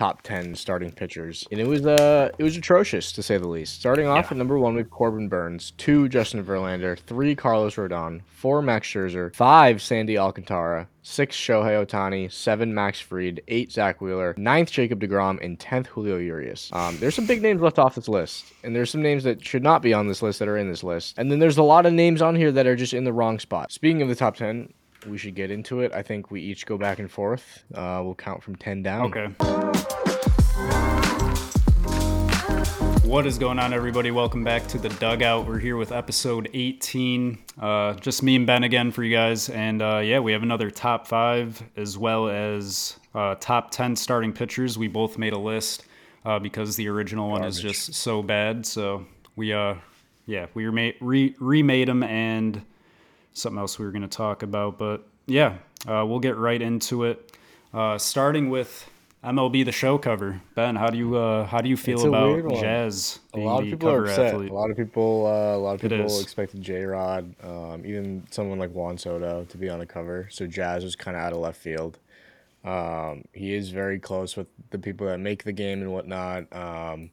top 10 starting pitchers. And it was uh it was atrocious to say the least. Starting off Yeah. at number one with corbin burnes two justin verlander three carlos rodon four max scherzer five sandy alcantara six shohei ohtani seven max fried eight zack wheeler ninth jacob degrom and 10th julio urias. Um, there's some big names left off this list and there's some names that should not be on this list that are in this list. And then there's a lot of names on here that are just in the wrong spot. Speaking of the top 10 we should get into it. I think we each go back and forth. Uh, we'll count from 10 down. Okay. What is going on, everybody? Welcome back to the Dugout. We're here with episode 18. Uh, just me and Ben again for you guys. And uh, yeah, we have another top five as well as uh, top 10 starting pitchers. We both made a list uh, because the original one is just so bad. So we, uh, yeah, we rema- re- remade them and something else we were going to talk about. But yeah, uh, we'll get right into it. Uh, starting with MLB the Show cover. Ben, how do you uh, how do you feel It's a weird about. Jazz A lot of people are cover upset. A lot of people, uh, a lot of people expected J Rod, um, even someone like Juan Soto to be on the cover. So Jazz was kind of out of left field. Um, he is very close with the people that make the game and whatnot. Um,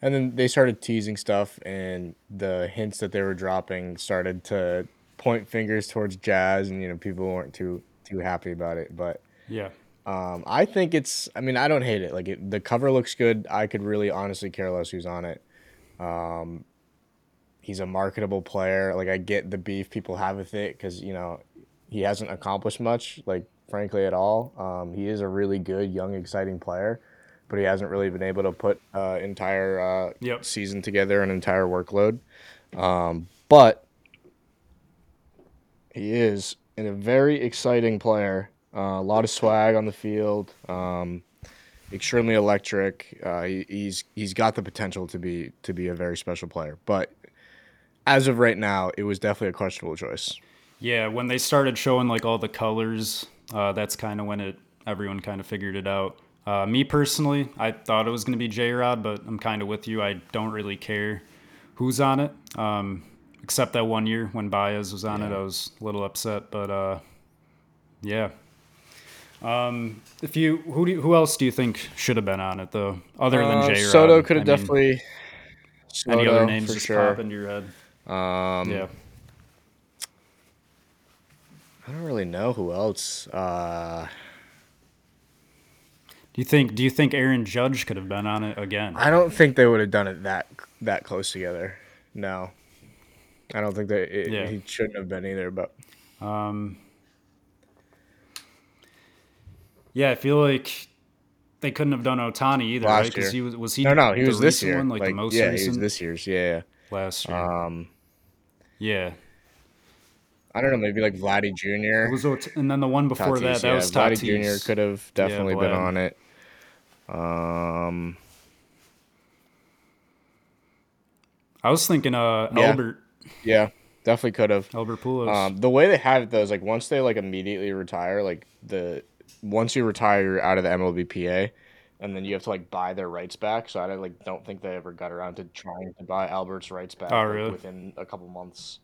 and then they started teasing stuff, and the hints that they were dropping started to point fingers towards Jazz, and you know people weren't too too happy about it, but. Yeah, Um, I think it's. I mean, I don't hate it. Like it, the cover looks good. I could really honestly care less who's on it. Um, he's a marketable player. Like I get the beef people have with it because you know he hasn't accomplished much. Like frankly, at all. Um, he is a really good, young, exciting player, but he hasn't really been able to put uh, entire uh, Yep. season together, an entire workload. Um, but he is and a very exciting player. Uh, a lot of swag on the field. Um, extremely electric. Uh, he, he's he's got the potential to be to be a very special player. But as of right now, it was definitely a questionable choice. yeah. When they started showing like all the colors, uh, that's kind of when it everyone kind of figured it out. Uh, me personally, I thought it was going to be J Rod, but I'm kind of with you. I don't really care who's on it, um, except that one year when Baez was on it. I was a little upset, but uh, yeah. Um, if you who do you, who else do you think should have been on it though, other than Uh, J Soto could have definitely. Any Soto, other names just sure. pop into your head? Um, Yeah. I don't really know who else. Uh, Do you think Do you think Aaron Judge could have been on it again? I don't think they would have done it that that close together. No, I don't think that it, Yeah. he shouldn't have been either. But Um, yeah, I feel like they couldn't have done Ohtani either, Last right? Because he was was he no, no, he was this year. one, like, like the most yeah, he was this year's. Yeah. last year. Um, yeah, I don't know, maybe like Vladdy it Jr. was Ot- and then the one before Tatis, that that yeah, was Vladdy Jr. could have definitely been on it. Um, I was thinking uh Yeah. Albert yeah, definitely could have. Albert Pujols. Um, the way they had it though is like once they like immediately retire, like the once you retire, you're out of the MLBPA, and then you have to like buy their rights back. So I don't, like don't think they ever got around to trying to buy Albert's rights back Oh, like, really? within a couple months.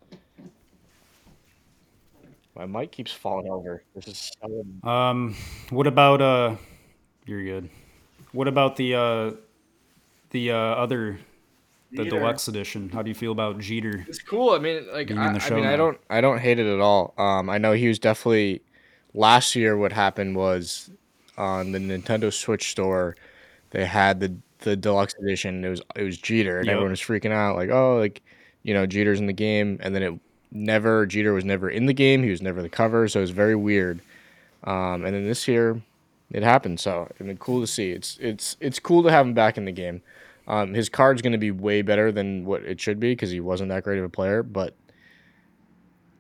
My mic keeps falling over. This is so um, what about uh? You're good. What about the uh, the uh, other the Jeter. deluxe edition? How do you feel about Jeter? It's cool. I mean, like I, I mean, I don't, I don't hate it at all. Um, I know he was definitely last year. What happened was on the Nintendo Switch store, they had the the deluxe edition. It was it was Jeter, and Yep. everyone was freaking out, like, oh, like you know, Jeter's in the game, and then it never Jeter was never in the game. He was never the cover, so it was very weird. Um, and then this year, it happened. So I mean, cool to see. It's it's it's cool to have him back in the game. Um, his card's going to be way better than what it should be because he wasn't that great of a player. But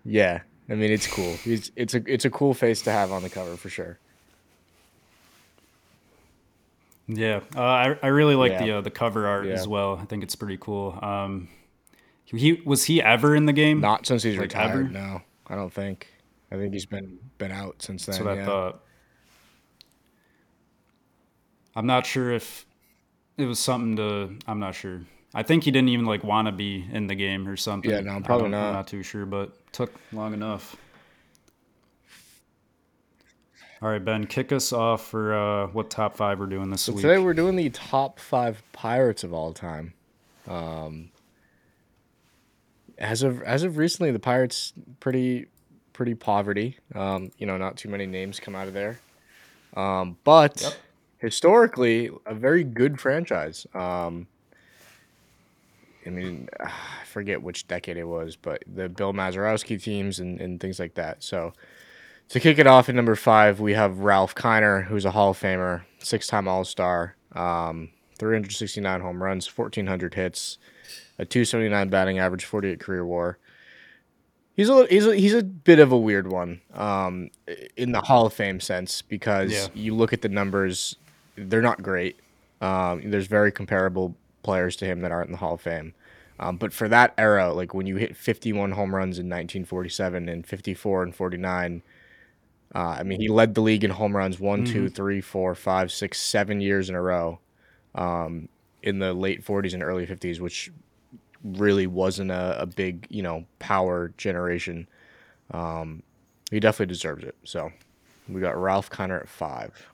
yeah, I mean, it's cool. He's it's a it's a cool face to have on the cover for sure. Yeah, uh, I I really like Yeah. the uh, the cover art as well. I think it's pretty cool. Um, he was he ever in the game? Not since he's Like, retired. ever? No, I don't think. I think he's been been out since then. That's what yeah. I thought. I'm not sure if it was something to. I'm not sure. I think he didn't even like want to be in the game or something. Yeah, no, probably not. I'm not too sure, but took long enough. All right, Ben, kick us off for uh, what top five we're doing this So week. today we're doing the top five pirates of all time. Um, as of as of recently, the pirates pretty pretty poverty. Um, you know, not too many names come out of there. Um, but Yep. Historically, a very good franchise. Um, I mean, I forget which decade it was, but the Bill Mazeroski teams and, and things like that. So to kick it off at number five, we have Ralph Kiner, who's a Hall of Famer, six-time All-Star, um, 369 home runs, 1,400 hits, a 279 batting average, 48 career WAR. He's a he's a, he's a bit of a weird one um, in the Hall of Fame sense because Yeah. you look at the numbers, they're not great. Um, there's very comparable players to him that aren't in the Hall of Fame. Um, but for that era, like when you hit 51 home runs in 1947 and 54 and 49, uh, I mean, he led the league in home runs one, two, three, four, five, six, seven years in a row um, in the late 40s and early 50s, which really wasn't a, a big, you know, power generation. Um, he definitely deserves it. So we got Ralph Kiner at five.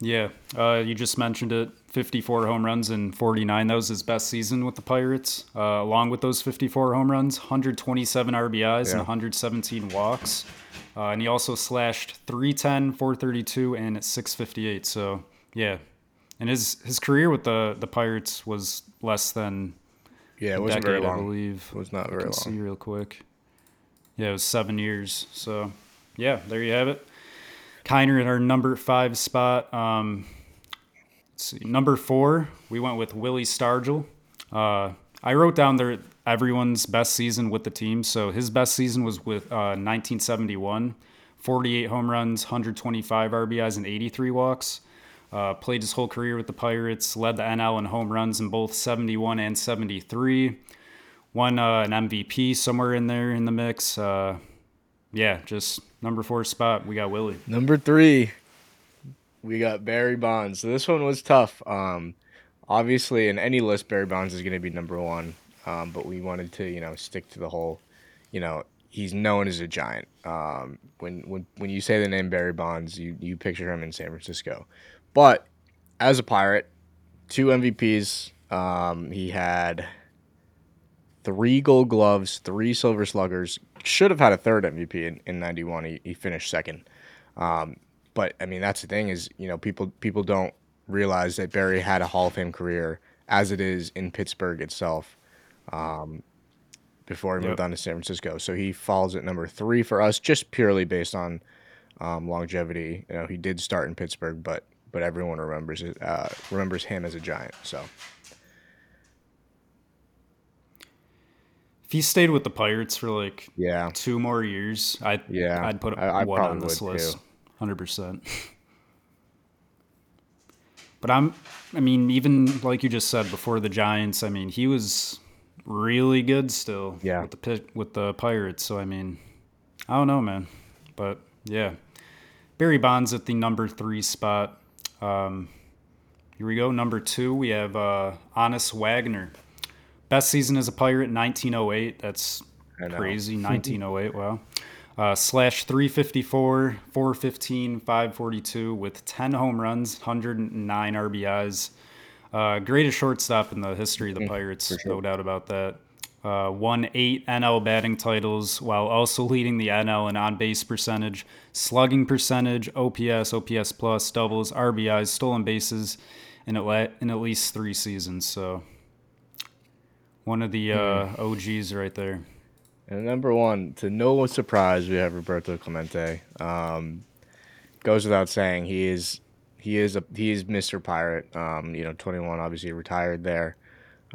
Yeah, uh, you just mentioned it. 54 home runs and 49. That was his best season with the Pirates. Uh, along with those 54 home runs, 127 RBIs Yeah. and 117 walks. Uh, and he also slashed 310, 432, and 658. So yeah, and his his career with the the Pirates was less than Yeah, it wasn't decade, very I believe. It was not I very can long. see real quick. Yeah, it was seven years. So, yeah, there you have it. Kiner in our number five spot. Um, see, number four, we went with Willie Stargell. Uh, I wrote down there everyone's best season with the team. So his best season was with uh, 1971, 48 home runs, 125 RBIs, and 83 walks. Uh, played his whole career with the Pirates, led the NL in home runs in both 71 and 73 won uh, an MVP somewhere in there in the mix. Uh, yeah, just number four spot. We got Willie. Number three, we got Barry Bonds. So this one was tough. Um, obviously, in any list, Barry Bonds is going to be number one. Um, but we wanted to, you know, stick to the whole, you know, he's known as a giant. Um, when when when you say the name Barry Bonds, you you picture him in San Francisco. But as a pirate, two MVPs. Um, he had three gold gloves, three silver sluggers. Should have had a third MVP in, in 91. He, he finished second. Um, but I mean, that's the thing is, you know, people people don't realize that Barry had a Hall of Fame career as it is in Pittsburgh itself. Um, before he moved on to San Francisco, so he falls at number three for us, just purely based on um, longevity. You know, he did start in Pittsburgh, but but everyone remembers it, uh, remembers him as a giant. So If he stayed with the Pirates for like yeah, two more years, I Yeah, I'd put I- I one on this list, hundred percent. But I'm, I mean, even like you just said before the Giants, I mean, he was really good still. Yeah. With the with the Pirates, so I mean, I don't know, man, but yeah, Barry Bonds at the number three spot. Um, here we go. Number two, we have uh, Honus Wagner. Best season as a Pirate, 1908. That's crazy. 1908. Wow. Uh, slash 354, 415, 542 with 10 home runs, 109 RBIs. Uh, greatest shortstop in the history of the Pirates, no doubt about that. Uh, won eight NL batting titles while also leading the NL in on base percentage, slugging percentage, OPS, OPS plus, doubles, RBIs, stolen bases in at, in at least three seasons. So one of the uh, OGs right there. And number one, to no surprise, we have Roberto Clemente. Um, goes without saying, he is he is a he is Mr. Pirate. Um, you know, 21, obviously retired there.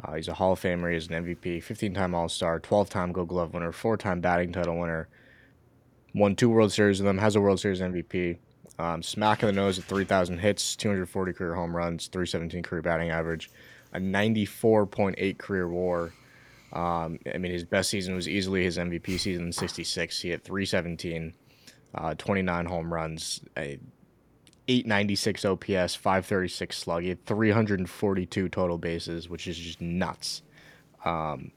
Uh, he's a Hall of Famer. He's an MVP, 15-time All-Star, 12-time Gold Glove winner, four-time batting title winner. Won two World Series with them. Has a World Series MVP. Um, smack in the nose at 3,000 hits, 240 career home runs, 317 career batting average, a 94.8 career WAR. Um, I mean, his best season was easily his MVP season, in 66. He had 317, uh, 29 home runs, a 896 OPS, 536 slug. He had 342 total bases, which is just nuts. Um,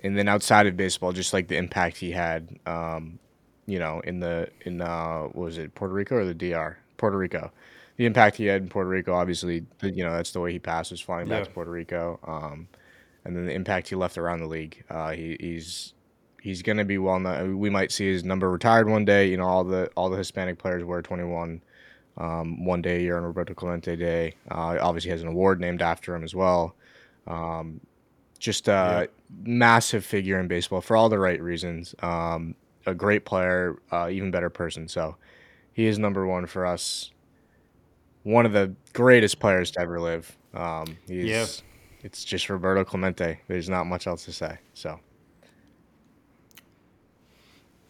and then outside of baseball, just like the impact he had, um, you know, in the in uh, was it Puerto Rico or the DR? Puerto Rico. The impact he had in Puerto Rico, obviously, you know, that's the way he passes, flying back Yeah. to Puerto Rico. Um, and then the impact he left around the league. Uh, he, he's he's gonna be well known. We might see his number retired one day. You know, all the all the Hispanic players wear 21 um, one day a year on Roberto Clemente Day. Uh, obviously, has an award named after him as well. Um, just a massive figure in baseball for all the right reasons. Um, a great player, uh, even better person. So he is number one for us. One of the greatest players to ever live. Um, he's, Yeah. It's just Roberto Clemente. There's not much else to say. So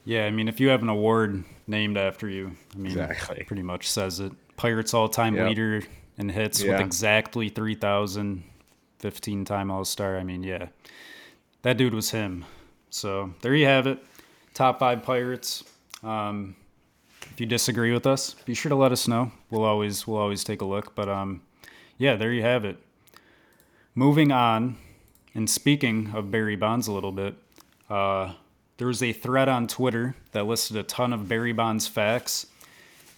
Yeah, I mean, if you have an award named after you, I mean, Exactly. pretty much says it. Pirates all-time Yep. leader in hits Yeah. with exactly 3,000, 15-time All-Star. I mean, yeah, that dude was him. So there you have it. Top five Pirates. Um, if you disagree with us, be sure to let us know. We'll always we'll always take a look. But um, yeah, there you have it. Moving on, and speaking of Barry Bonds a little bit, uh, there was a thread on Twitter that listed a ton of Barry Bonds facts,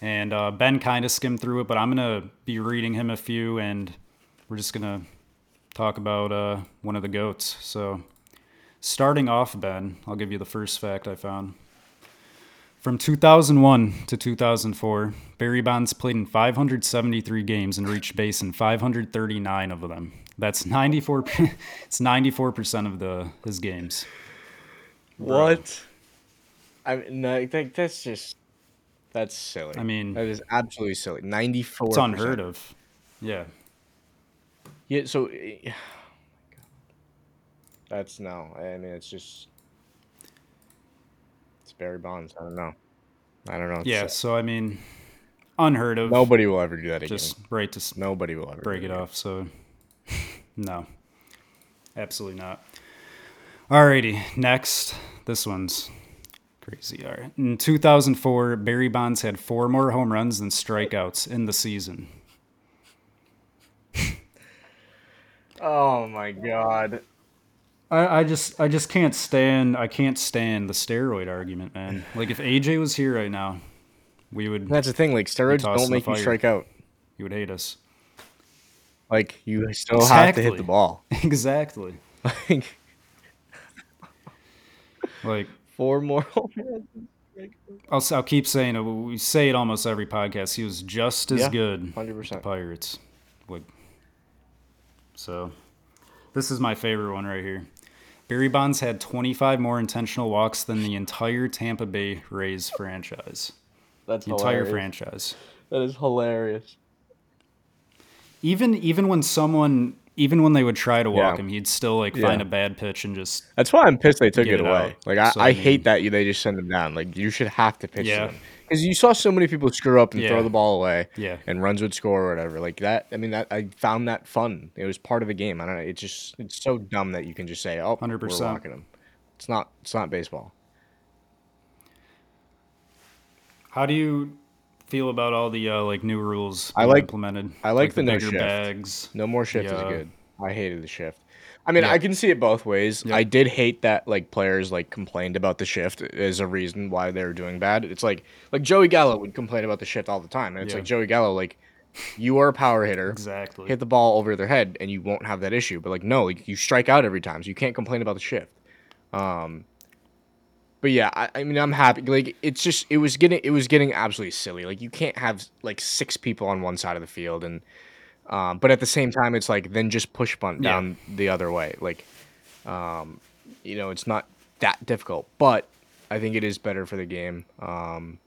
and uh, Ben kind of skimmed through it, but I'm gonna be reading him a few, and we're just gonna talk about uh, one of the goats. So, starting off, Ben, I'll give you the first fact I found. From 2001 to 2004, Barry Bonds played in 573 games and reached base in 539 of them. That's 94. it's 94 percent of the his games. what? I mean, no, that, that's just that's silly. I mean- that is absolutely silly. Ninety four. It's unheard of. Yeah. Yeah. So eh, that's no. I mean, it's just Barry Bonds. I don't know. I don't know. Yeah. So I mean, unheard of. Nobody will ever do that again. Just right to Nobody will ever break do it off. So no, absolutely not. Alrighty, next. This one's crazy. All right. In 2004, Barry Bonds had four more home runs than strikeouts in the season. Oh my god. I, I just I just can't stand I can't stand the steroid argument, man. Like if AJ was here right now, we would That's the thing. Like steroids don't make you strike out. he would hate us. Like you still have to hit the ball. exactly. Like Like four more. I'll I'll keep saying it. We say it almost every podcast. He was just as Yeah, good. 100%. Pirates. Like so. This is my favorite one right here. Barry Bonds had 25 more intentional walks than the entire Tampa Bay Rays franchise. That's The entire franchise. That is hilarious. Even even when someone even when they would try to walk Yeah. him, he'd still like Yeah. find a bad pitch and just That's why I'm pissed they took it it away. out. Like I, So, I, I mean- hate that you they just send him down. Like you should have to pitch Yeah. to them because you saw so many people screw up and Yeah. throw the ball away. Yeah. And runs would score or whatever. Like that. I mean that I found that fun. It was part of the game. I don't know. It's just it's so dumb that you can just say, oh, 100 100%. we're walking him. It's not. It's not baseball. How do you feel about all the uh, like new rules I like- implemented? I like the no bigger shift. bags. No more shift is good. I hated the shift. I mean, Yeah. I can see it both ways. Yeah. I did hate that like players like complained about the shift as a reason why they were doing bad. It's like like Joey Gallo would complain about the shift all the time, and it's Yeah. like Joey Gallo, like you are a power hitter, Exactly. hit the ball over their head, and you won't have that issue. But like no, like you strike out every time, so you can't complain about the shift. Um, but yeah, I, I mean, I'm happy. Like it's just it was getting it was getting absolutely silly. Like you can't have like six people on one side of the field, and um, but at the same time, it's like then just push bunt Yeah. down the other way. Like, um, you know, it's not that difficult, but I think it is better for the game. Um,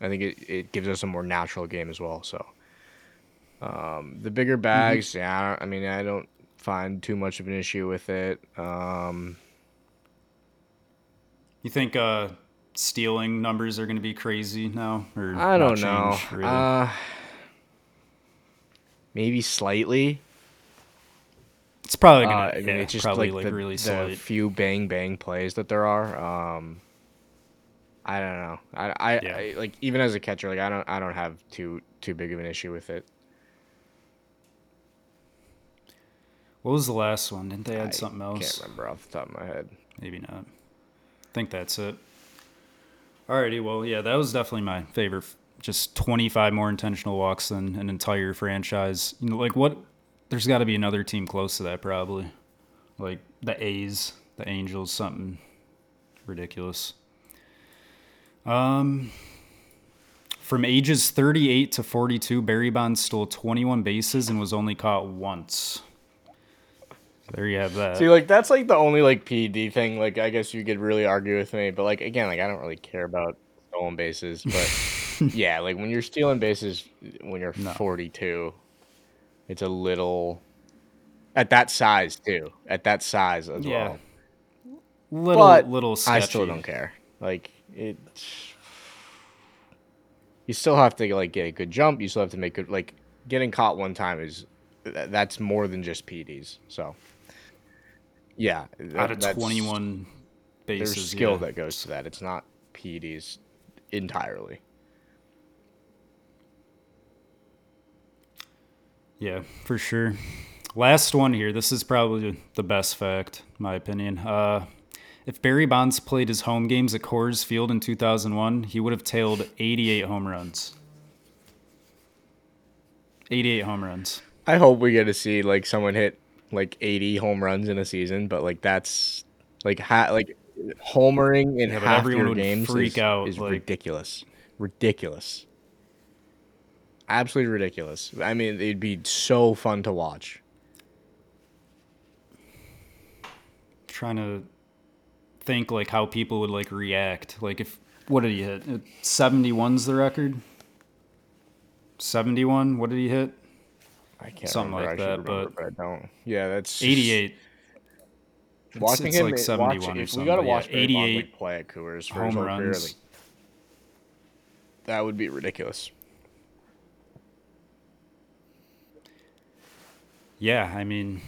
I think it, it gives us a more natural game as well. So, um, the bigger bags, yeah, I, mean, I don't find too much of an issue with it. Um, You think uh, stealing numbers are going to be crazy now? Or I don't know. change, really? Uh, maybe slightly. it's probably Uh, going I mean, yeah, it's just probably like, like the, really the few bang bang plays that there are. Um, I don't know. I, I, Yeah. I like even as a catcher, like I don't I don't have too too big of an issue with it. What was the last one? Didn't they add I something else? Can't remember off the top of my head. Maybe not. I think that's it. Alrighty, well, yeah, that was definitely my favorite. Just 25 more intentional walks than an entire franchise. You know, like what? There's got to be another team close to that, probably. Like the A's, the Angels, something ridiculous. Um, from ages 38 to 42, Barry Bonds stole 21 bases and was only caught once. There you have that. See, like that's like the only like PD thing. Like I guess you could really argue with me, but like again, like I don't really care about stolen bases. But yeah, like when you're stealing bases when you're 42, it's a little at that size too. At that size as Yeah. well. little, But little sketchy. I still don't care. Like it. You still have to like get a good jump. You still have to make good. Like getting caught one time is that's more than just PDs. So. Yeah, out of that's- 21 bases. there's skill yeah. that goes to that. It's not PDs entirely. Yeah, for sure. Last one here. This is probably the best fact, in my opinion. Uh, if Barry Bonds played his home games at Coors Field in 2001, he would have tailed 88 home runs. 88 home runs. I hope we get to see like someone hit like 80 home runs in a season, but like that's like ha- like homering in Yeah, half everyone your would games freak is, out, is like- ridiculous. Ridiculous. Absolutely ridiculous. I mean, it'd be so fun to watch. Trying to think like how people would like react. Like if what did he hit? Uh, 71's the record. 71. What did he hit? I can't Something remember, like that, remember, but, I don't. Yeah, that's 88. It's- Watching it's him like watch- 71 or if we something, gotta but yeah, watch 88 play at Coors for home runs. that would be ridiculous. Yeah, I mean,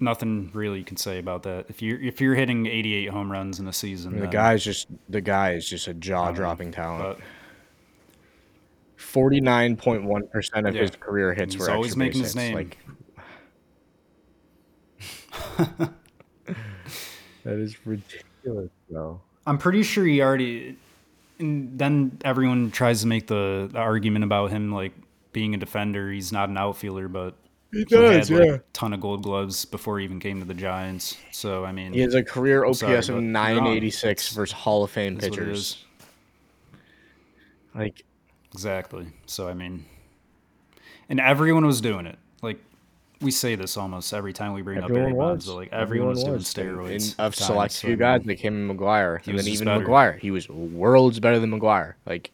nothing really you can say about that. If you're if you're hitting 88 home runs in a season, the then- guy's just the guy is just a jaw dropping um, talent. Forty nine point one percent of Yeah. his career hits He's were always extra making his name. Like that is ridiculous, bro. I'm pretty sure he already. And then everyone tries to make the, the argument about him like being a defender. He's not an outfielder, but He had like a ton of gold gloves before he even came to the Giants. So I mean, He has a career OPS sorry, of but nine eighty six versus Hall of Fame that's what it pitchers. Like Exactly. So I mean, and everyone was doing it. Like we say this almost every time we bring up Barry Bonds. was. but, Like everyone, was doing steroids. And, of at times, select few I guys, mean, they came in McGwire, and then even better. McGwire, he was worlds better than McGwire. Like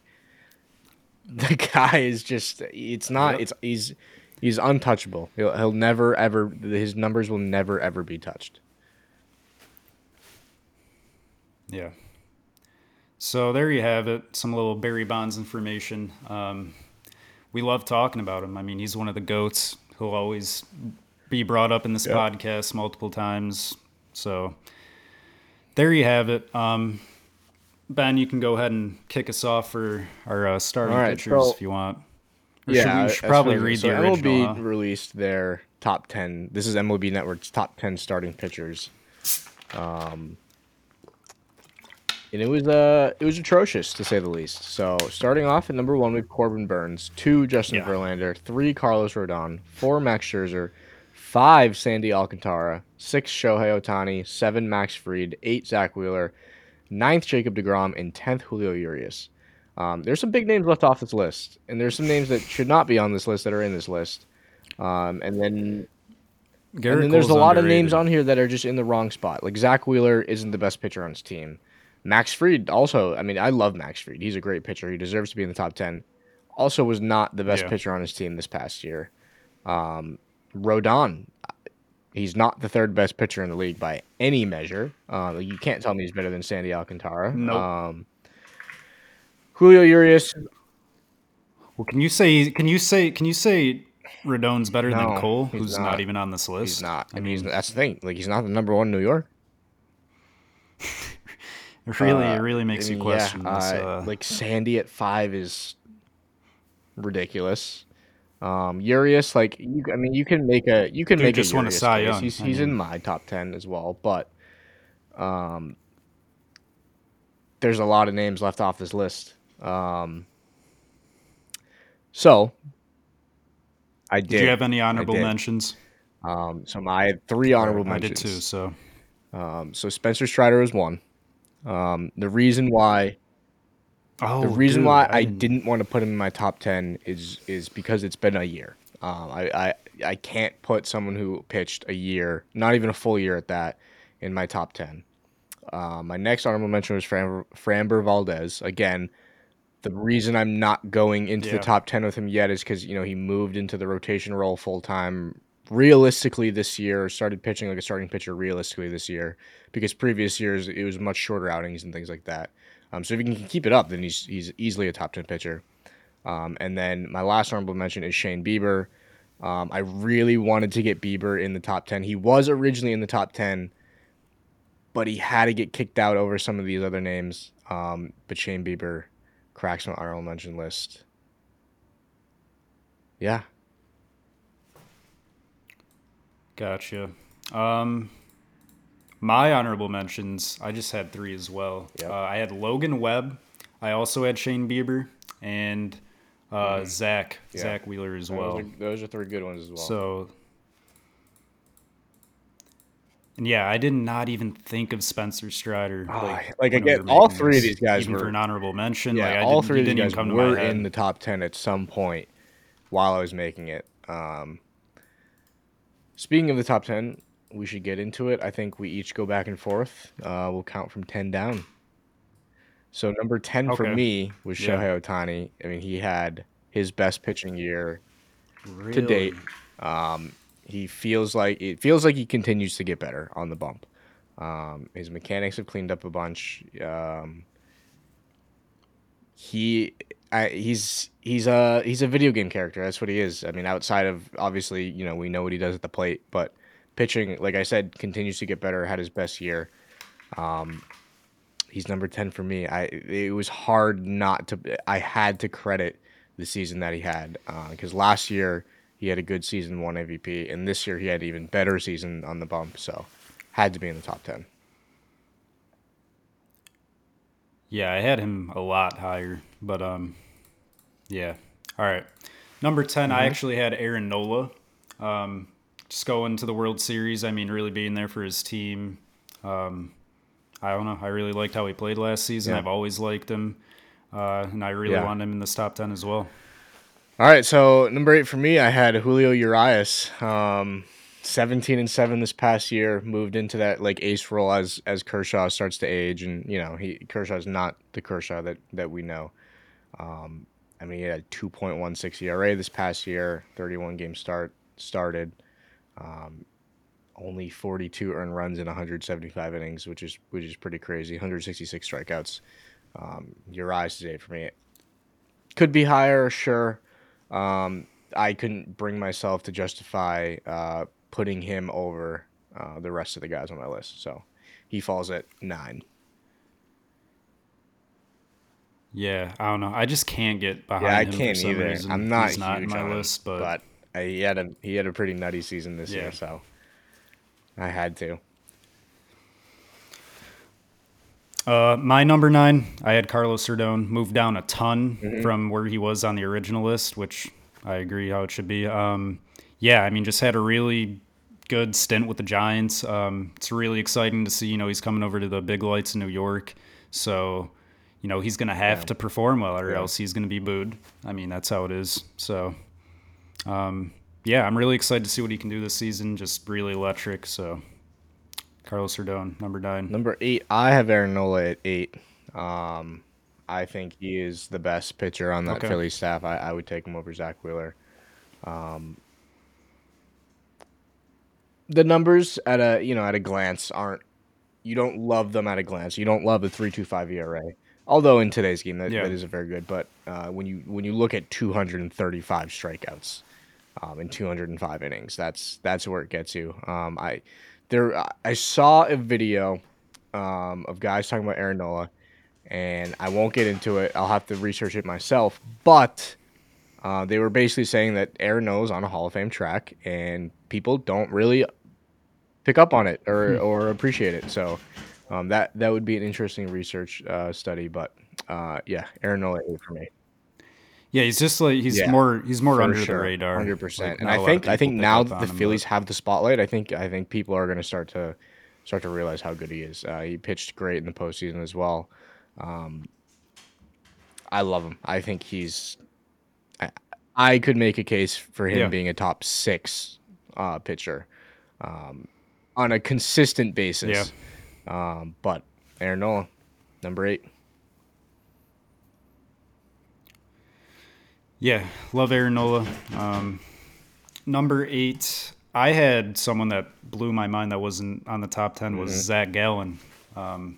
the guy is just, it's not, Yep. it's he's he's untouchable. He'll he'll never ever his numbers will never ever be touched. Yeah. So there you have it. Some little Barry Bonds information. Um, we love talking about him. I mean, he's one of the goats. He'll always be brought up in this Yep. podcast multiple times. So there you have it. Um, ben, you can go ahead and kick us off for our uh, starting right, pitchers so- if you want. Or should we, should probably read was the original. So MLB huh? released their top ten. This is MLB Network's top ten starting pitchers. Um, and it was uh it was atrocious to say the least. So starting off at number one with Corbin Burnes, two Justin Yeah. Verlander, three Carlos Rodon, four Max Scherzer, five Sandy Alcantara, six Shohei Ohtani, seven Max Fried, eight Zack Wheeler, ninth Jacob Degrom, and tenth Julio Urias. Um, there's some big names left off this list, and there's some names that should not be on this list that are in this list. Um, and then Garrett and then there's a lot of names on here that are just in the wrong spot. Like Zack Wheeler isn't the best pitcher on his team. Max Fried also, I mean, I love Max Fried. He's a great pitcher. He deserves to be in the top 10. Also was not the best Yeah. pitcher on his team this past year. Um, Rodon, He's not the third best pitcher in the league by any measure. Uh, you can't tell me he's better than Sandy Alcantara. Nope. Um, Julio Urias, Well, can you say? Can you say? Can you say? Rodon's better No, than Cole, who's not. not. even on this list. he's not. I I mean, he's, that's the thing. Like, he's not the number one New York. it really, Uh, it really makes I you question yeah, this. uh, Uh, like Sandy at five is ridiculous. Um, Urias, like you, I mean, you can make a you can Dude make just a won a Urias Cy case. Young, He's I he's in my top ten as well, but um, there's a lot of names left off this list. Um, so I did. did you have any honorable mentions? Um, so my I had three honorable I did too. So Um, so Spencer Strider was one. Um, the reason why oh, the reason dude, why I didn't- didn't want to put him in my top ten is is because it's been a year. Um, I, I I can't put someone who pitched a year, not even a full year at that, in my top ten. Uh, my next honorable mention was Fram- Framber Valdez. Again, the reason I'm not going into the top ten with him yet is because you know he moved into the rotation role full time. Realistically, this year started pitching like a starting pitcher. Realistically, this year because previous years it was much shorter outings and things like that. Um, so if he can keep it up, then he's he's easily a top ten pitcher. Um, and then my last honorable mention is Shane Bieber. Um, I really wanted to get Bieber in the top ten. He was originally in the top ten, but he had to get kicked out over some of these other names. Um, but Shane Bieber cracks my honorable mention list. Yeah, Gotcha. Um, my honorable mentions, I just had three as well. Yep. Uh, I had Logan Webb. I also had Shane Bieber and uh, Zack Yeah. Zack Wheeler as those, well. are, those are three good ones as well. So, and yeah, I did not even think of Spencer Strider. Ah, like, like, again, all three of these guys even were- for an honorable mention. yeah, like, I all three of these guys come were in the top ten at some point while I was making it. Um, speaking of the top ten, we should get into it. I think we each go back and forth. Uh, we'll count from ten down. So number ten for me was Yeah. Shohei Ohtani. I mean, he had his best pitching year to date. Um, he feels like it feels like he continues to get better on the bump. Um, his mechanics have cleaned up a bunch. Um, he I, he's he's a he's a video game character. That's what he is. I mean, outside of obviously, you know, we know what he does at the plate, but pitching, like I said, continues to get better. Had his best year. Um, he's number ten for me. I it was hard not to. I had to credit the season that he had because last year he had a good season, one MVP, and this year he had an even better season on the bump. So had to be in the top ten. Yeah, I had him a lot higher, but um, yeah. All right, number 10 Mm-hmm. I actually had Aaron Nola. Um, just going to the World Series. I mean, really being there for his team. Um, I don't know. I really liked how he played last season. Yeah. I've always liked him, uh, and I really Yeah. want him in this top ten as well. All right, so number eight for me, I had Julio Urias. Um, seventeen and seven this past year, moved into that like ace role as as Kershaw starts to age, and you know he Kershaw's not the Kershaw that that we know. Um, I mean, he had two point one six ERA this past year, thirty one game start started, um, only forty two earned runs in one hundred seventy five innings, which is which is pretty crazy. One hundred sixty six strikeouts. Um, Urias is eight for me. Could be higher, sure. Um, I couldn't bring myself to justify uh, putting him over uh, the rest of the guys on my list. So he falls at nine. Yeah, I don't know. I just can't get behind Yeah, I him can't for some either. reason. I'm not He's not in huge my on him, list, but, uh, he had a he had a pretty nutty season this Yeah. year, so I had to. Uh, my number nine, I had Carlos Serdone moved down a ton Mm-hmm. from where he was on the original list, which I agree how it should be. Um, yeah, I mean, just had a really good stint with the Giants. Um, it's really exciting to see. You know, he's coming over to the big lights in New York, so you know he's gonna have Yeah. to perform well, or Yeah. else he's gonna be booed. I mean, that's how it is. So, um, yeah, I'm really excited to see what he can do this season. Just really electric. So, Carlos Serdone, number nine. Number eight, I have Aaron Nola at eight. Um, I think he is the best pitcher on that Okay. Philly staff. I, I would take him over Zack Wheeler. Um, the numbers at a you know at a glance aren't you don't love them at a glance. You don't love the three two five ERA. Although in today's game that, Yeah. that isn't very good, but uh, when you when you look at 235 strikeouts um, in 205 innings, that's that's where it gets you. Um, I there I saw a video um, of guys talking about Aaron Nola, and I won't get into it. I'll have to research it myself. But uh, they were basically saying that Aaron Nola is on a Hall of Fame track, and people don't really pick up on it or, or appreciate it. So um, that that would be an interesting research uh, study. But uh, yeah, Aaron Nola for me. Yeah, he's just like he's Yeah, more he's more under sure, the radar. hundred percent. And I a lot of think I think now that the Phillies but- have the spotlight, I think I think people are going to start to start to realize how good he is. Uh, he pitched great in the postseason as well. Um, I love him. I think he's. I, I could make a case for him Yeah. being a top six uh, pitcher um, on a consistent basis. Um, but Aaron Nola, number eight. Yeah, love Aaron Nola. Um, number eight, I had someone that blew my mind that wasn't on the top 10 was Mm-hmm. Zac Gallen. Um,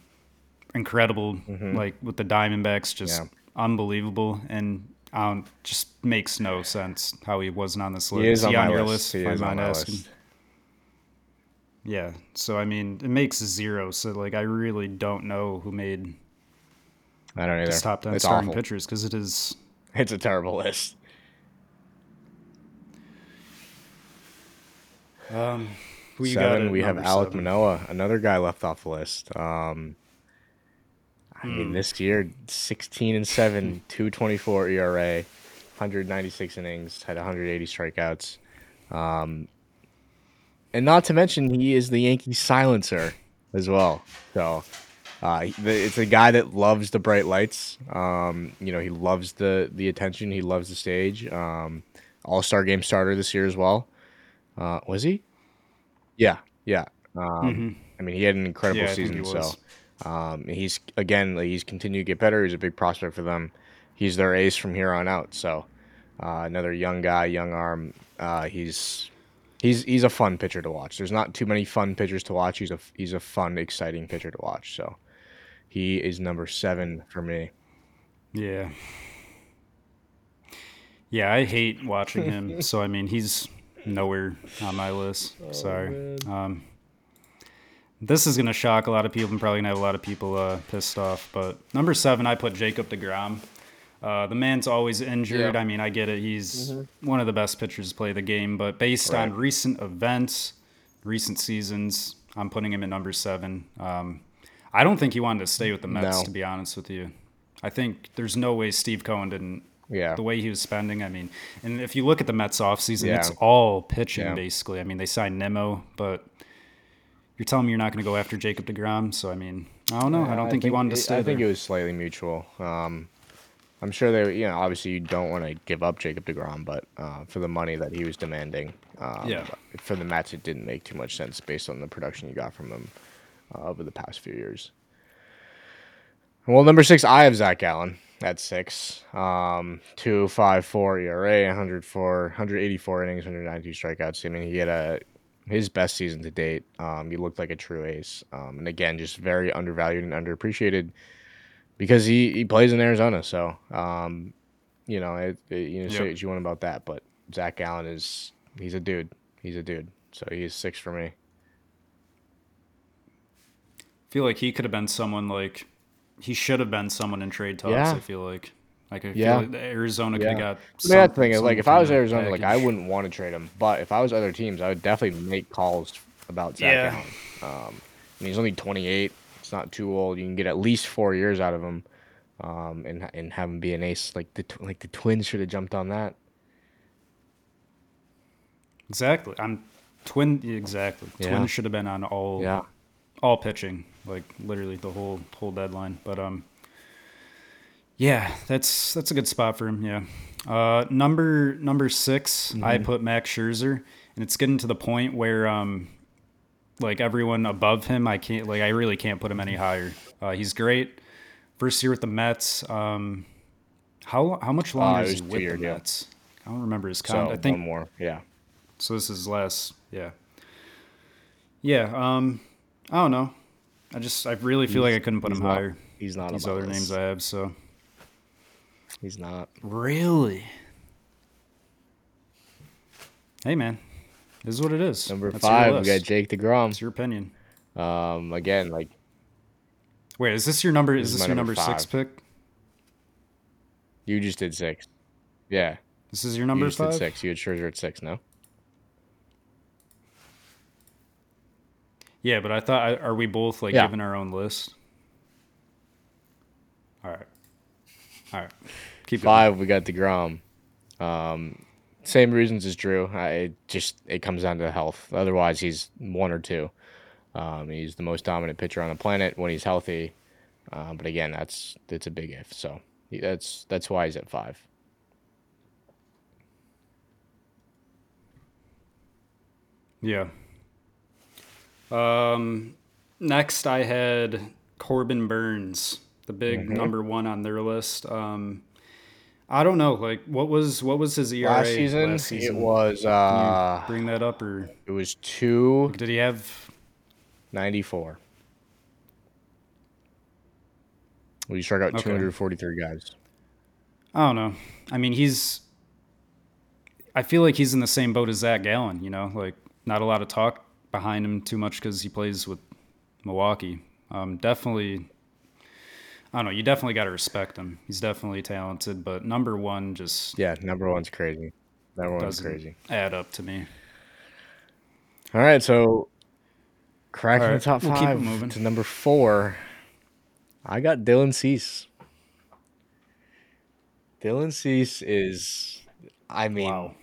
incredible, like with the Diamondbacks, just Yeah. unbelievable, and um, just makes no sense how he wasn't on this list. He is on my your list. He is on asking? list. Yeah, so I mean, it makes zero. So like, I really don't know who made I don't either. this top ten it's starting awful. pitchers because it is It's a terrible list. um, who you seven, got we have Alec seven? Manoa, another guy left off the list. Um, I Hmm. mean, this year, 16 and 7, 224 ERA, 196 innings, had 180 strikeouts. Um, and not to mention, he is the Yankee silencer as well. So uh, it's a guy that loves the bright lights. Um, you know, he loves the, the attention, he loves the stage. Um, All star game starter this year as well. Uh, was he? Yeah, yeah. Um, I mean, he had an incredible Mm-hmm. Yeah, season. So um, he's again, like, he's continued to get better. He's a big prospect for them. He's their ace from here on out. So uh, another young guy, young arm. Uh, he's he's he's a fun pitcher to watch. There's not too many fun pitchers to watch. He's a he's a fun, exciting pitcher to watch. So he is number seven for me. Yeah. Yeah, I hate watching him. so I mean, he's nowhere on my list. Oh, Sorry. Um, this is gonna shock a lot of people. and probably gonna have a lot of people uh, pissed off. But number seven, I put Jacob Degrom. Uh, the man's always injured. Yeah. Mm-hmm. I mean, I get it. He's one of the best pitchers to play the game. But based on recent events, recent seasons, I'm putting him at number seven. Um, I don't think he wanted to stay with the Mets, No. to be honest with you. I think there's no way Steve Cohen didn't. Yeah. The way he was spending, I mean, and if you look at the Mets offseason, Yeah. it's all pitching Yeah. basically. I mean, they signed Nimmo, but you're telling me you're not going to go after Jacob DeGrom. So, I mean, I don't know. I don't think, he wanted to it- stay I think it was slightly mutual. Um, I'm sure they, you know, obviously you don't want to give up Jacob Degrom, but uh, for the money that he was demanding, um, Yeah. for the Mets, it didn't make too much sense based on the production you got from him uh, over the past few years. Well, number six, I have Zac Gallen at six. Um, two five four ERA, 104, 184 innings, 192 strikeouts. I mean, he had a his best season to date. Um, he looked like a true ace. Um, and again, just very undervalued and underappreciated because he, he plays in Arizona. So, um, you know, it, it- you know, say Yep. what you want about that, but Zac Gallen is he's a dude. He's a dude. So he's six for me. I feel like he could have been someone like he should have been someone in trade talks. Yeah. I feel like. Like I Yeah. feel like Arizona could Yeah. have got. I mean, that's the some- thing is, like, if I was that Arizona, like, I wouldn't want to trade him. But if I was other teams, I would definitely make calls about Zac Yeah. Gallen. Um, I mean, he's only 28. It's not too old. You can get at least four years out of him, um, and and have him be an ace. Like the tw- like the Twins should have jumped on that. Exactly. I'm twin. Exactly. Yeah. Twins should have been on all. Yeah. All pitching, like literally the whole whole deadline. But um, yeah, that's that's a good spot for him. Yeah, uh, number number 6 Mm-hmm. I put Max Scherzer, and it's getting to the point where um, like everyone above him, I can't like I really can't put him any higher. Uh, he's great. First year with the Mets. Um, how how much longer Uh, is he with year the deal. Mets? I don't remember his So count. I think one more. Yeah. so. This is less. Yeah. Yeah. Um, I don't know. I just I really feel like I couldn't put him not- higher. He's not These other names. I have. So He's not. really. Hey man, this is what it is. Number That's five, we got Jake DeGrom. It's your opinion. Um, again, like Wait, is this your number? This Is is this your number number six pick? you just did six. Yeah, This is your you number just five. did six. You had Scherzer at six. No. Yeah, but I thought, are we both like Yeah. giving our own list? All right. All right. Keep going. Five, we got Degrom. Um, same reasons as Drew. I it just it comes down to health. Otherwise, he's one or two. Um, he's the most dominant pitcher on the planet when he's healthy. Um, but again, that's it's a big if. So that's that's why he's at five. Yeah. Um, next I had Corbin Burnes, the big Mm-hmm. number one on their list. Um, I don't know, like what was what was his ERA Last season, last season? it was uh, bring that up or it was two did he have? ninety four. Well, you struck out Okay. two hundred forty three guys. I don't know. I mean, he's. I feel like he's in the same boat as Zac Gallen. You know, like not a lot of talk behind him too much because he plays with Milwaukee. Um, definitely. I don't know. You definitely got to respect him. He's definitely talented, but number one just Yeah, number one's crazy. Number one's crazy. add up to me. All right, so cracking All the top we'll five moving. to number four. I got Dylan Cease. Dylan Cease is, I mean, Wow.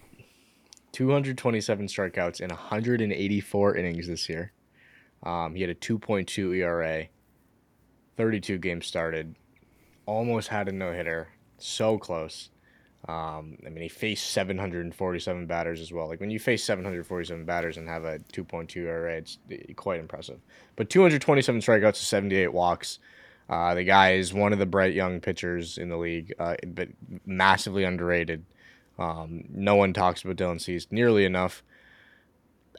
227 strikeouts in 184 innings this year. Um, he had a 2.2 ERA, 32 games started, almost had a no hitter, so close. Um, I mean, he faced 747 batters as well. Like when you face 747 batters and have a 2.2 ERA, it's quite impressive. But 227 strikeouts to 78 walks. Uh, the guy is one of the bright young pitchers in the league, uh, but massively underrated. Um, no one talks about Dylan Cease nearly enough,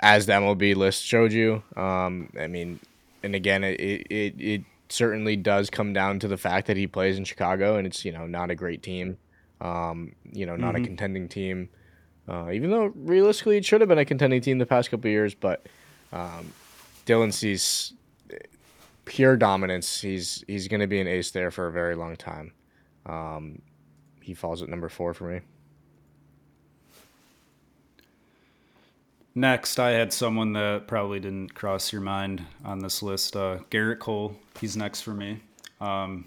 as the MLB list showed you. Um, I mean, and again, it, it it certainly does come down to the fact that he plays in Chicago, and it's you know not a great team, um, you know not a contending team. Uh, even though realistically it should have been a contending team the past couple of years, but um, Dylan Cease, pure dominance. He's he's going to be an ace there for a very long time. Um, he falls at number four for me. Next, I had someone that probably didn't cross your mind on this list. Uh, Gerrit Cole. He's next for me. Um,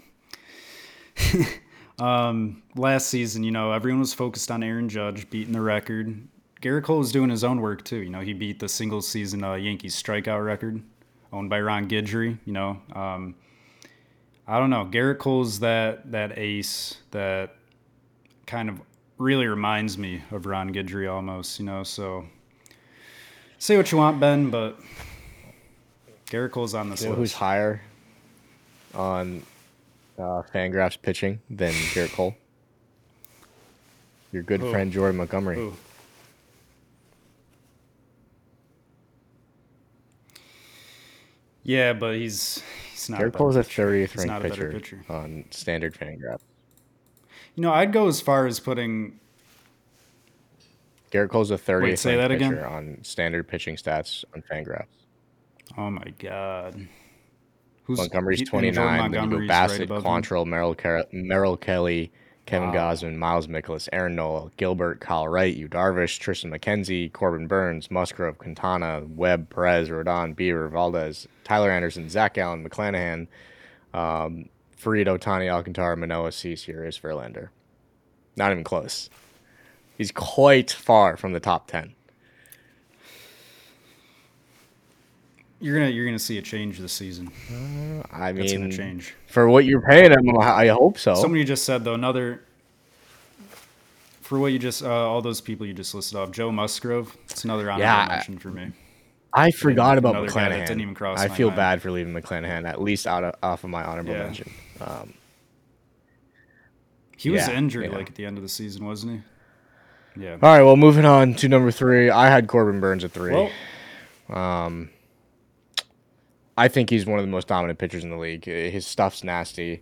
um, last season, you know, everyone was focused on Aaron Judge beating the record. Gerrit Cole was doing his own work too. You know, he beat the single season uh, Yankees strikeout record owned by Ron Guidry. You know, um, I don't know. Gerrit Cole's that that ace that kind of really reminds me of Ron Guidry almost. You know, so say what you want, Ben, but Gerrit Cole's on this You know who's higher on uh, Fangraphs pitching than Gerrit Cole? Your good Who? friend Jordan Montgomery. Who? Yeah, but he's he's not. Gerrit a Cole's a 30th ranked not a better pitcher, pitcher. on standard Fangraphs. You know, I'd go as far as putting. Gerrit Cole's a 30th Wait, say that again? pitcher on standard pitching stats on Fangraphs. Oh my God. Who's Montgomery's he- and Jordan 29. Then you go Bassitt, him? Quantrill, Merrill, Car- Merrill Kelly, Kevin Wow. Gausman, Miles Mikolas, Aaron Nola, Gilbert, Kyle Wright, Yu Darvish, Triston McKenzie, Corbin Burnes, Musgrove, Quintana, Webb, Perez, Rodon, Bieber, Valdez, Tyler Anderson, Zac Gallen, McClanahan, um, Fried Ohtani, Alcantara, Manoah, Cease, Urias, Verlander. Not even close. He's quite far from the top 10. You're gonna you're gonna see a change this season. I That's mean, gonna change. for what you're paying him, I hope so. Somebody just said though another. For what you just uh, all those people you just listed off, Joe Musgrove. It's another honorable Yeah, mention for me. I forgot about McClanahan. didn't even cross I feel mind. bad for leaving McClanahan at least out of, off of my honorable Yeah. mention. Um, He was Yeah, injured like at the end of the season, wasn't he? Yeah. all right, well, moving on to number three. I had Corbin Burnes at three. Well, um, I think he's one of the most dominant pitchers in the league. His stuff's nasty.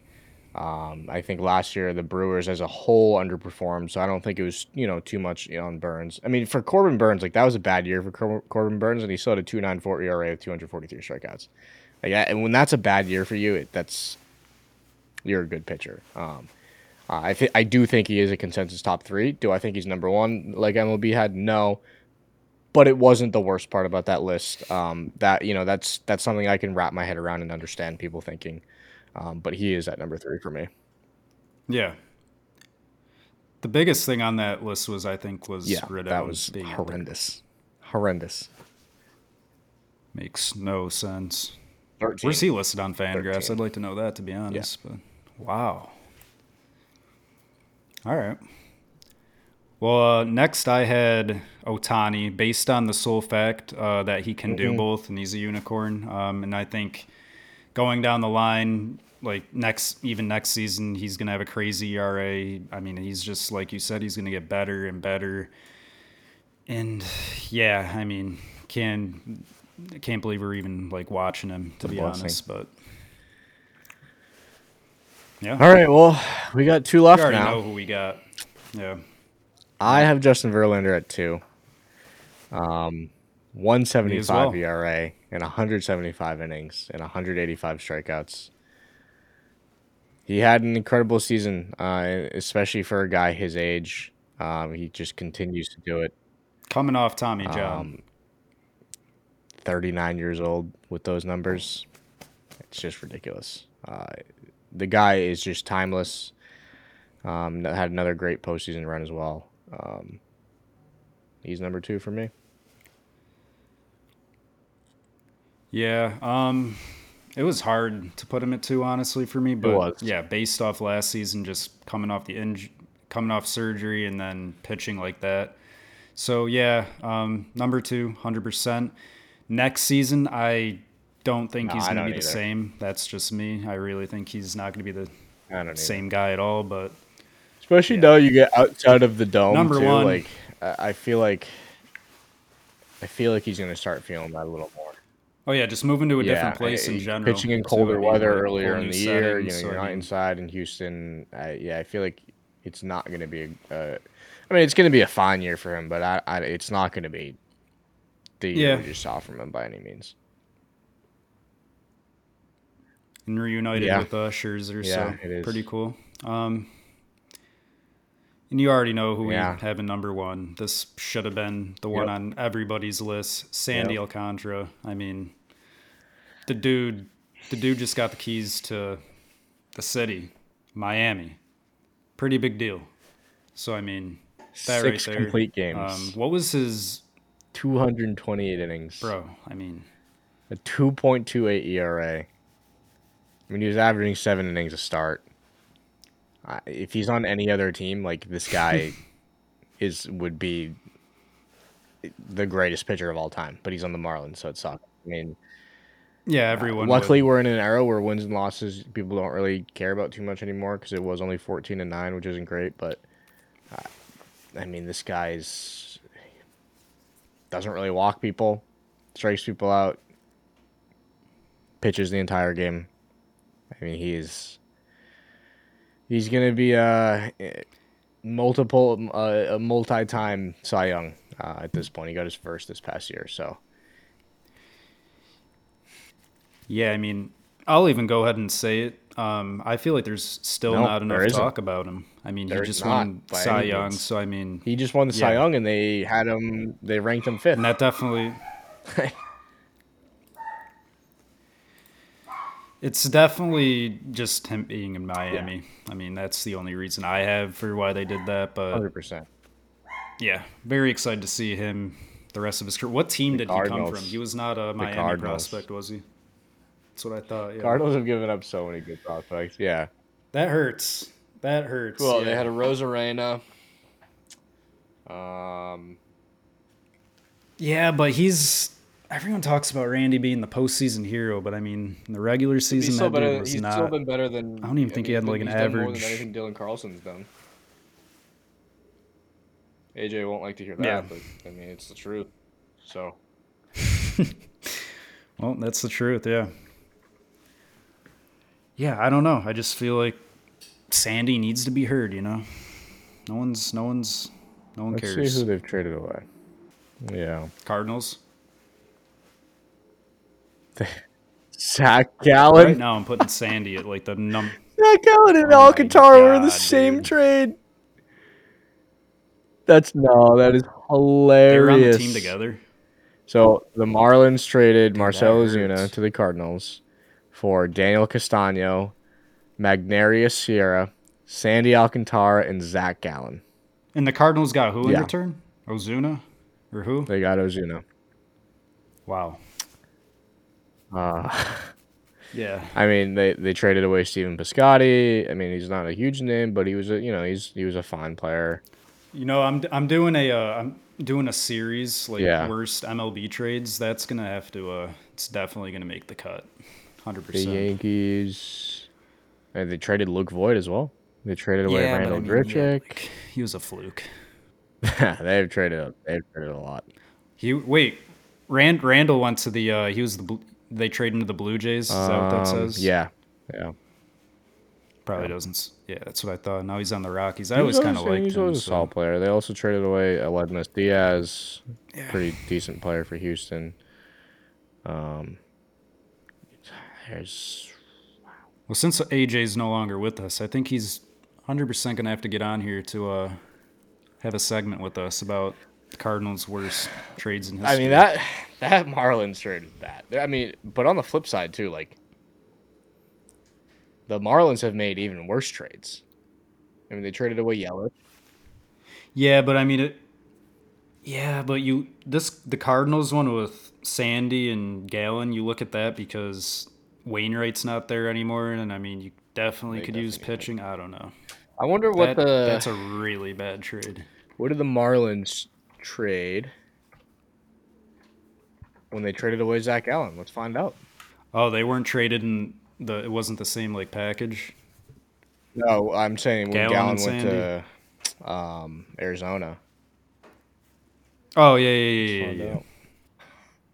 Um, I think last year the Brewers as a whole underperformed, so I don't think it was you know too much on Burnes. I mean, for Corbin Burnes, like that was a bad year for Cor- Corbin Burnes, and he still had a two nine four ERA with two hundred forty three strikeouts. Like, and when that's a bad year for you, it, that's you're a good pitcher. Um, uh, I th- I do think he is a consensus top three. Do I think he's number one like MLB had? No, but it wasn't the worst part about that list. Um, that you know that's that's something I can wrap my head around and understand people thinking. Um, but he is at number three for me. Yeah. The biggest thing on that list was I think was Yeah, Riddell that was being horrendous, horrendous. makes no sense. 13. Where's he listed on Fangraphs? 13. I'd like to know that to be honest. But wow. All right. Well, uh, next I had Ohtani, based on the sole fact uh, that he can do both, and he's a unicorn. Um, and I think going down the line, like next, even next season, he's gonna have a crazy ERA. I mean, he's just like you said, he's gonna get better and better. And yeah, I mean, can I can't believe we're even like watching him to be honest, but yeah, All right, well, we got two we left already now. know who we got. Yeah, I have Justin Verlander at two. Um, one seventy five well. ERA and one hundred seventy five innings and one hundred eighty five strikeouts. He had an incredible season, uh, especially for a guy his age. Um, he just continues to do it. coming off Tommy John. Um, 39 years old with those numbers. It's just ridiculous. Uh, the guy is just timeless. Um, had another great postseason run as well. Um, he's number two for me. Yeah, um, it was hard to put him at two, honestly, for me. But was. yeah, based off last season, just coming off the inj- coming off surgery and then pitching like that. So yeah, um, number two, hundred percent. Next season, I don't think No, he's going to don't be the same. That's just me. I really think he's not going to be the I don't same guy at all. But Especially now, you get outside of the dome Number too. one. Like I I feel like I feel like he's gonna start feeling that a little more. oh yeah, just moving to a different place uh, in general. Pitching in colder weather like, earlier in the year, you know, you're I not inside in Houston. I, yeah, I feel like it's not going to be. A, uh, I mean, it's going to be a fine year for him, but I, I, it's not going to be the year Yeah. we just saw from him by any means. And reunited Yeah. with uh, Scherzer. Yeah, so pretty cool. Um, and you already know who Yeah. we have in number one. This should have been the one Yep. on everybody's list. Sandy Yep. Alcantara. I mean, the dude, the dude just got the keys to the city, Miami. Pretty big deal. So I mean, that Six right there. complete games. Um, what was his 228 innings, bro? I mean, a 2.28 ERA. I mean, he was averaging seven innings a start. Uh, if he's on any other team, like this guy is would be the greatest pitcher of all time. But he's on the Marlins, so it sucks. I mean, yeah, everyone. luckily would. we're in an era where wins and losses people don't really care about too much anymore because it was only 14 and nine, which isn't great. But uh, I mean, this guy's doesn't really walk people, strikes people out, pitches the entire game. I mean, he's he's gonna be a multiple uh, a multi-time Cy Young uh, at this point. He got his first this past year, so Yeah, I mean, I'll even go ahead and say it. Um, I feel like there's still No, not enough talk about him. I mean, There he just won Cy Young, so I mean, he just won the Cy Young, and they had him. They ranked him fifth. and that definitely, it's definitely just him being in Miami. I mean, that's the only reason I have for why they did that. But Hundred percent. yeah, very excited to see him the rest of his career. What team did he come from? He was not a Miami prospect, was he? That's what I thought. Yeah. Cardinals have given up so many good prospects. Yeah. That hurts. That hurts. Well, yeah. they had a Rosarena. Um, Yeah, but he's. Everyone talks about Randy being the postseason hero, but I mean, in the regular season, he's still that dude better. was He's not. still been better than. I don't even think he had, like, an he's done more than anything Dylan Carlson's done. AJ won't like to hear that, Yeah. but I mean it's the truth. So Well, that's the truth. Yeah. yeah, I don't know. I just feel like Sandy needs to be heard. You know, no one's, no one's, no one Let's cares. see who they've traded away. Yeah. Cardinals. Zac Gallen. Right now, I'm putting Sandy at like the number. Zac Gallen and Oh Alcantara were in the God, same trade. That's no, that is hilarious. They were on the team together. So the Marlins traded Marcell Ozuna to the Cardinals for Daniel Castano, Magneuris Sierra, Sandy Alcantara, and Zach Gallen. And the Cardinals got who in Yeah. return? Ozuna, or who? They got Ozuna. Wow. Uh, Yeah. I mean, they, they traded away Stephen Piscotty. I mean, he's not a huge name, but he was a you know he's he was a fine player. You know, I'm I'm doing a uh, I'm doing a series like Yeah. worst MLB trades. That's gonna have to uh, it's definitely gonna make the cut, hundred percent. The. Yankees, and they traded Luke Voit as well. They traded away Yeah, but I Randal mean, yeah, like, he was a fluke. they've traded they've traded a lot. He wait, Rand Randal went to the uh, he was the they traded into the Blue Jays. Is that what that Um, says? Yeah, yeah. probably doesn't. Yeah, that's what I thought. Now he's on the Rockies. I always kind of liked He's him. always a so- solid player. They also traded away Aledmys Diaz, pretty decent player for Houston. Um, there's Well, since AJ's no longer with us, I think he's 100% going to have to get on here to uh, have a segment with us about the Cardinals' worst trades in history. I mean that that Marlins trade bad. I mean, but on the flip side too, like the Marlins have made even worse trades. I mean, they traded away Yelich. Yeah, but I mean it. Yeah, but you this the Cardinals one with Sandy and Gallen. You look at that because Wainwright's not there anymore, and I mean you definitely They could use definitely pitching. I don't know. I wonder what That- the that's a really bad trade. what did the Marlins trade when they traded away Zac Gallen? Let's find out. Oh, they weren't traded in the. It wasn't the same like package. No, I'm saying when Gallen, and went to um, Arizona. Oh yeah, yeah, yeah, yeah. Yeah.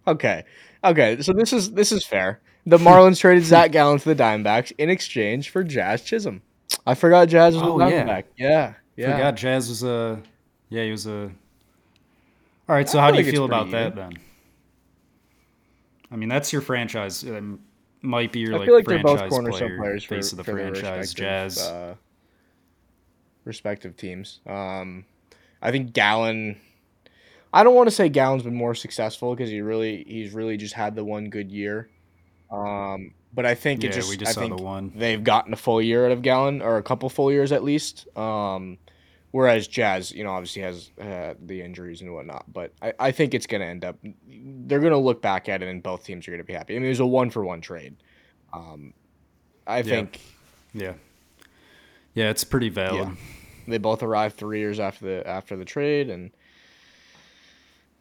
Okay, okay. So this is this is fair. The Marlins traded Zac Gallen to the Diamondbacks in exchange for Jazz Chisholm. I forgot Jazz was Oh, a yeah. Diamondback. Yeah, yeah. Forgot Jazz was a. Yeah, he was a. All right, so I how do you feel about pretty that then? I mean, that's your franchise. Um, might be your I like, feel like they're both franchise cornerstone player, players for, face of the for franchise. respective, Jazz. uh, respective teams. Um, I think Gallen. I don't want to say Gallen's been more successful because he really he's really just had the one good year. Um, but I think yeah, it just we just I saw think the one. they've gotten a full year out of Gallen or a couple full years at least. Um, whereas Jazz, you know, obviously has uh, the injuries and whatnot. But I, I think it's going to end up. They're going to look back at it, and both teams are going to be happy. I mean, it was a one for one trade. Um, I think Yeah. Yeah, it's pretty valid. Yeah. they both arrived three years after the after the trade, and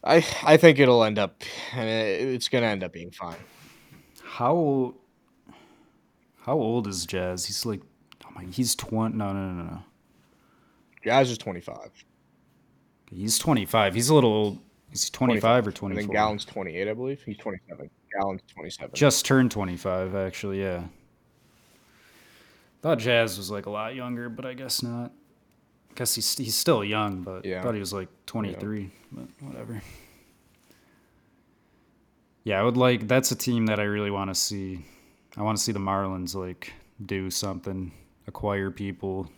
I I think it'll end up. I mean, it's going to end up being fine. How how old is Jazz? He's like, oh my, he's twenty. No, no, no, no. Jazz is twenty five. He's twenty five. He's a little old. Is he twenty five or And twenty then twenty eight, I believe. He's twenty seven. Gallen's twenty seven. Just turned 25, actually, yeah. Thought Jazz was like a lot younger, but I guess not. I guess he's he's still young, but Yeah. thought he was like 23, but whatever. Yeah, I would like that's a team that I really want to see. I want to see the Marlins like do something, acquire people.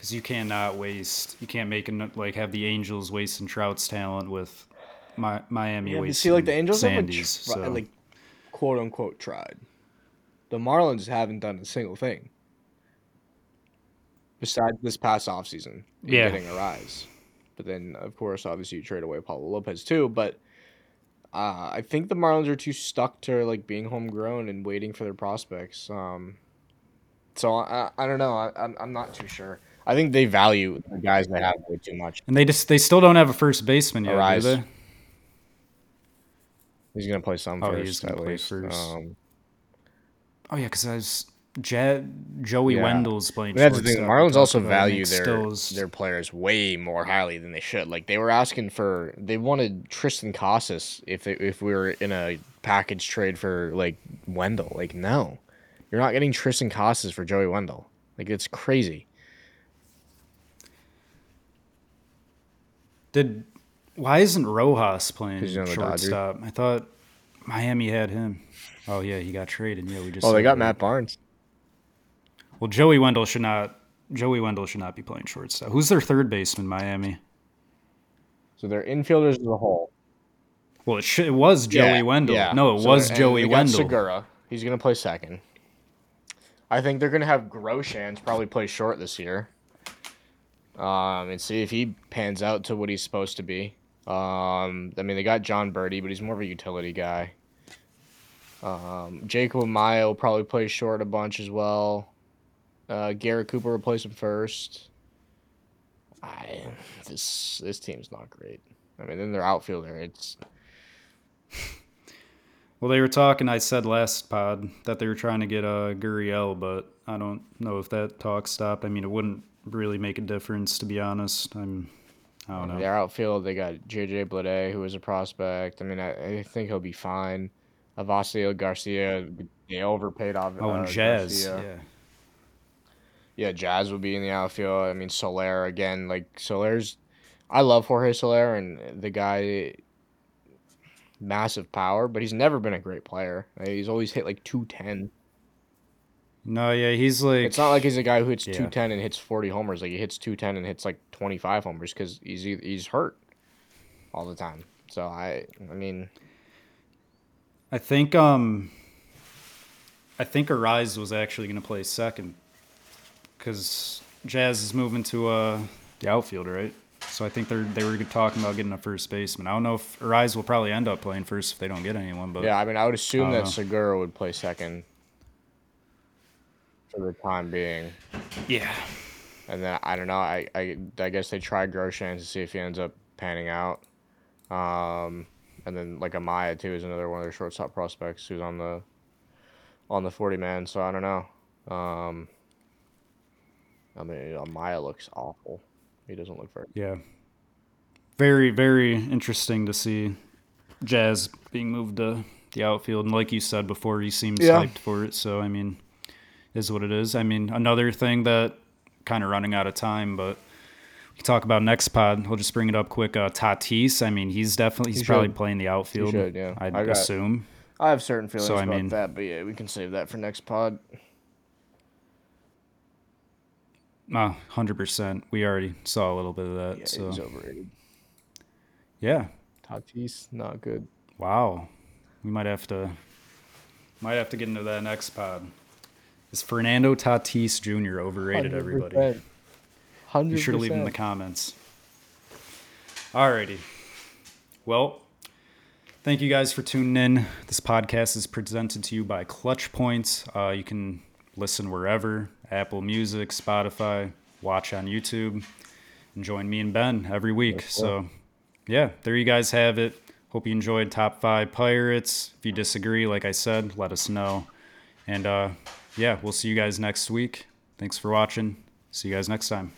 Cuz you cannot waste, you can't make an, like have the Angels wasting Trout's talent with Mi- Miami Yeah, wasting see, like the Angels haven't tri- so. like quote unquote tried. The Marlins haven't done a single thing besides this past offseason Yeah. getting Arraez. But then, of course, obviously you trade away Pablo Lopez too. But uh, I think the Marlins are too stuck to like being homegrown and waiting for their prospects. Um, so I, I don't know. I, I'm, I'm not too sure. I think they value the guys they have way too much. And they just they still don't have a first baseman yet, Arraez. do they? He's gonna play some Oh, first he gonna at play least. first. Um, Oh yeah, because I was Ja- Joey Yeah. Wendle's playing. That's the thing. The. Marlins also value their Stills. their players way more highly than they should. Like they were asking for, they wanted Triston Casas if they, if we were in a package trade for like Wendle. Like no, You're not getting Triston Casas for Joey Wendle. Like it's crazy. Did why isn't Rojas playing He's on the Dodgers. shortstop? I thought Miami had him. Oh yeah, he got traded. Yeah, we just. Oh, they got that. Matt Barnes. Well, Joey Wendle should not. Joey Wendle should not be playing shortstop. Who's their third baseman? Miami. So their infielders as a whole. Well, it, should, it was Joey Yeah, Wendle. yeah. No, it So was Joey Wendle. Segura. He's gonna play second. I think they're gonna have Groshans probably play short this year. Um, and see if he pans out to what he's supposed to be. Um, I mean they got Jon Berti, but he's more of a utility guy. Um, Jacob Amaya will probably play short a bunch as well. Uh, Garrett Cooper will some first. I this this team's not great. I mean, then their outfielder, it's Well, they were talking. I said last pod that they were trying to get uh, Gurriel, but I don't know if that talk stopped. I mean, it wouldn't really make a difference, to be honest. I'm. I don't know. Their outfield, they got JJ Bleday, who was a prospect. I mean, I, I think he'll be fine. Avisail Garcia, they overpaid off. Oh, and uh, Jazz. Garcia. Yeah. Yeah, Jazz would be in the outfield. I mean, Soler again. Like Soler's, I love Jorge Soler, and the guy, massive power, but he's never been a great player. He's always hit like two ten. No, yeah, he's like. It's not like he's a guy who hits Yeah. two ten and hits forty homers. Like he hits two ten and hits like twenty five homers because he's he's hurt all the time. So I, I mean, I think um. I think Arraez was actually going to play second, because Jazz is moving to uh the outfield, right? So I think they're they were talking about getting a first baseman. I don't know if Arraez will probably end up playing first if they don't get anyone, but yeah, I mean, I would assume I that know. Segura would play second for the time being, yeah. and then I don't know. I I, I guess they try Groshans to see if he ends up panning out. Um, and then like Amaya too is another one of their shortstop prospects who's on the on the forty man. So I don't know. Um, I mean, Amaya looks awful. He doesn't look very. Yeah. Very, very interesting to see Jazz being moved to the outfield. And like you said before, he seems Yeah. hyped for it. So, I mean, is what it is. I mean, another thing that kind of running out of time, but we can talk about next pod. We'll just bring it up quick. Uh, Tatis, I mean, he's definitely, he's He probably playing the outfield. should, yeah. I'd I got- assume. I have certain feelings So, I about mean- that, but yeah, we can save that for next pod. Uh, 100%. We already saw a little bit of that. Yeah, so, he's overrated. yeah. Tatis, not good. Wow. We might have to might have to get into that next pod. Is Fernando Tatis Jr. overrated, everybody? Hundred Be sure to leave in the comments. Alrighty. Well, thank you guys for tuning in. This podcast is presented to you by Clutch Points. Uh, you can listen wherever Apple Music, Spotify, watch on YouTube, and join me and Ben every week. So, yeah, there you guys have it. Hope you enjoyed Top 5 Pirates. If you disagree, like I said, let us know. And uh, yeah, we'll see you guys next week. Thanks for watching. See you guys next time.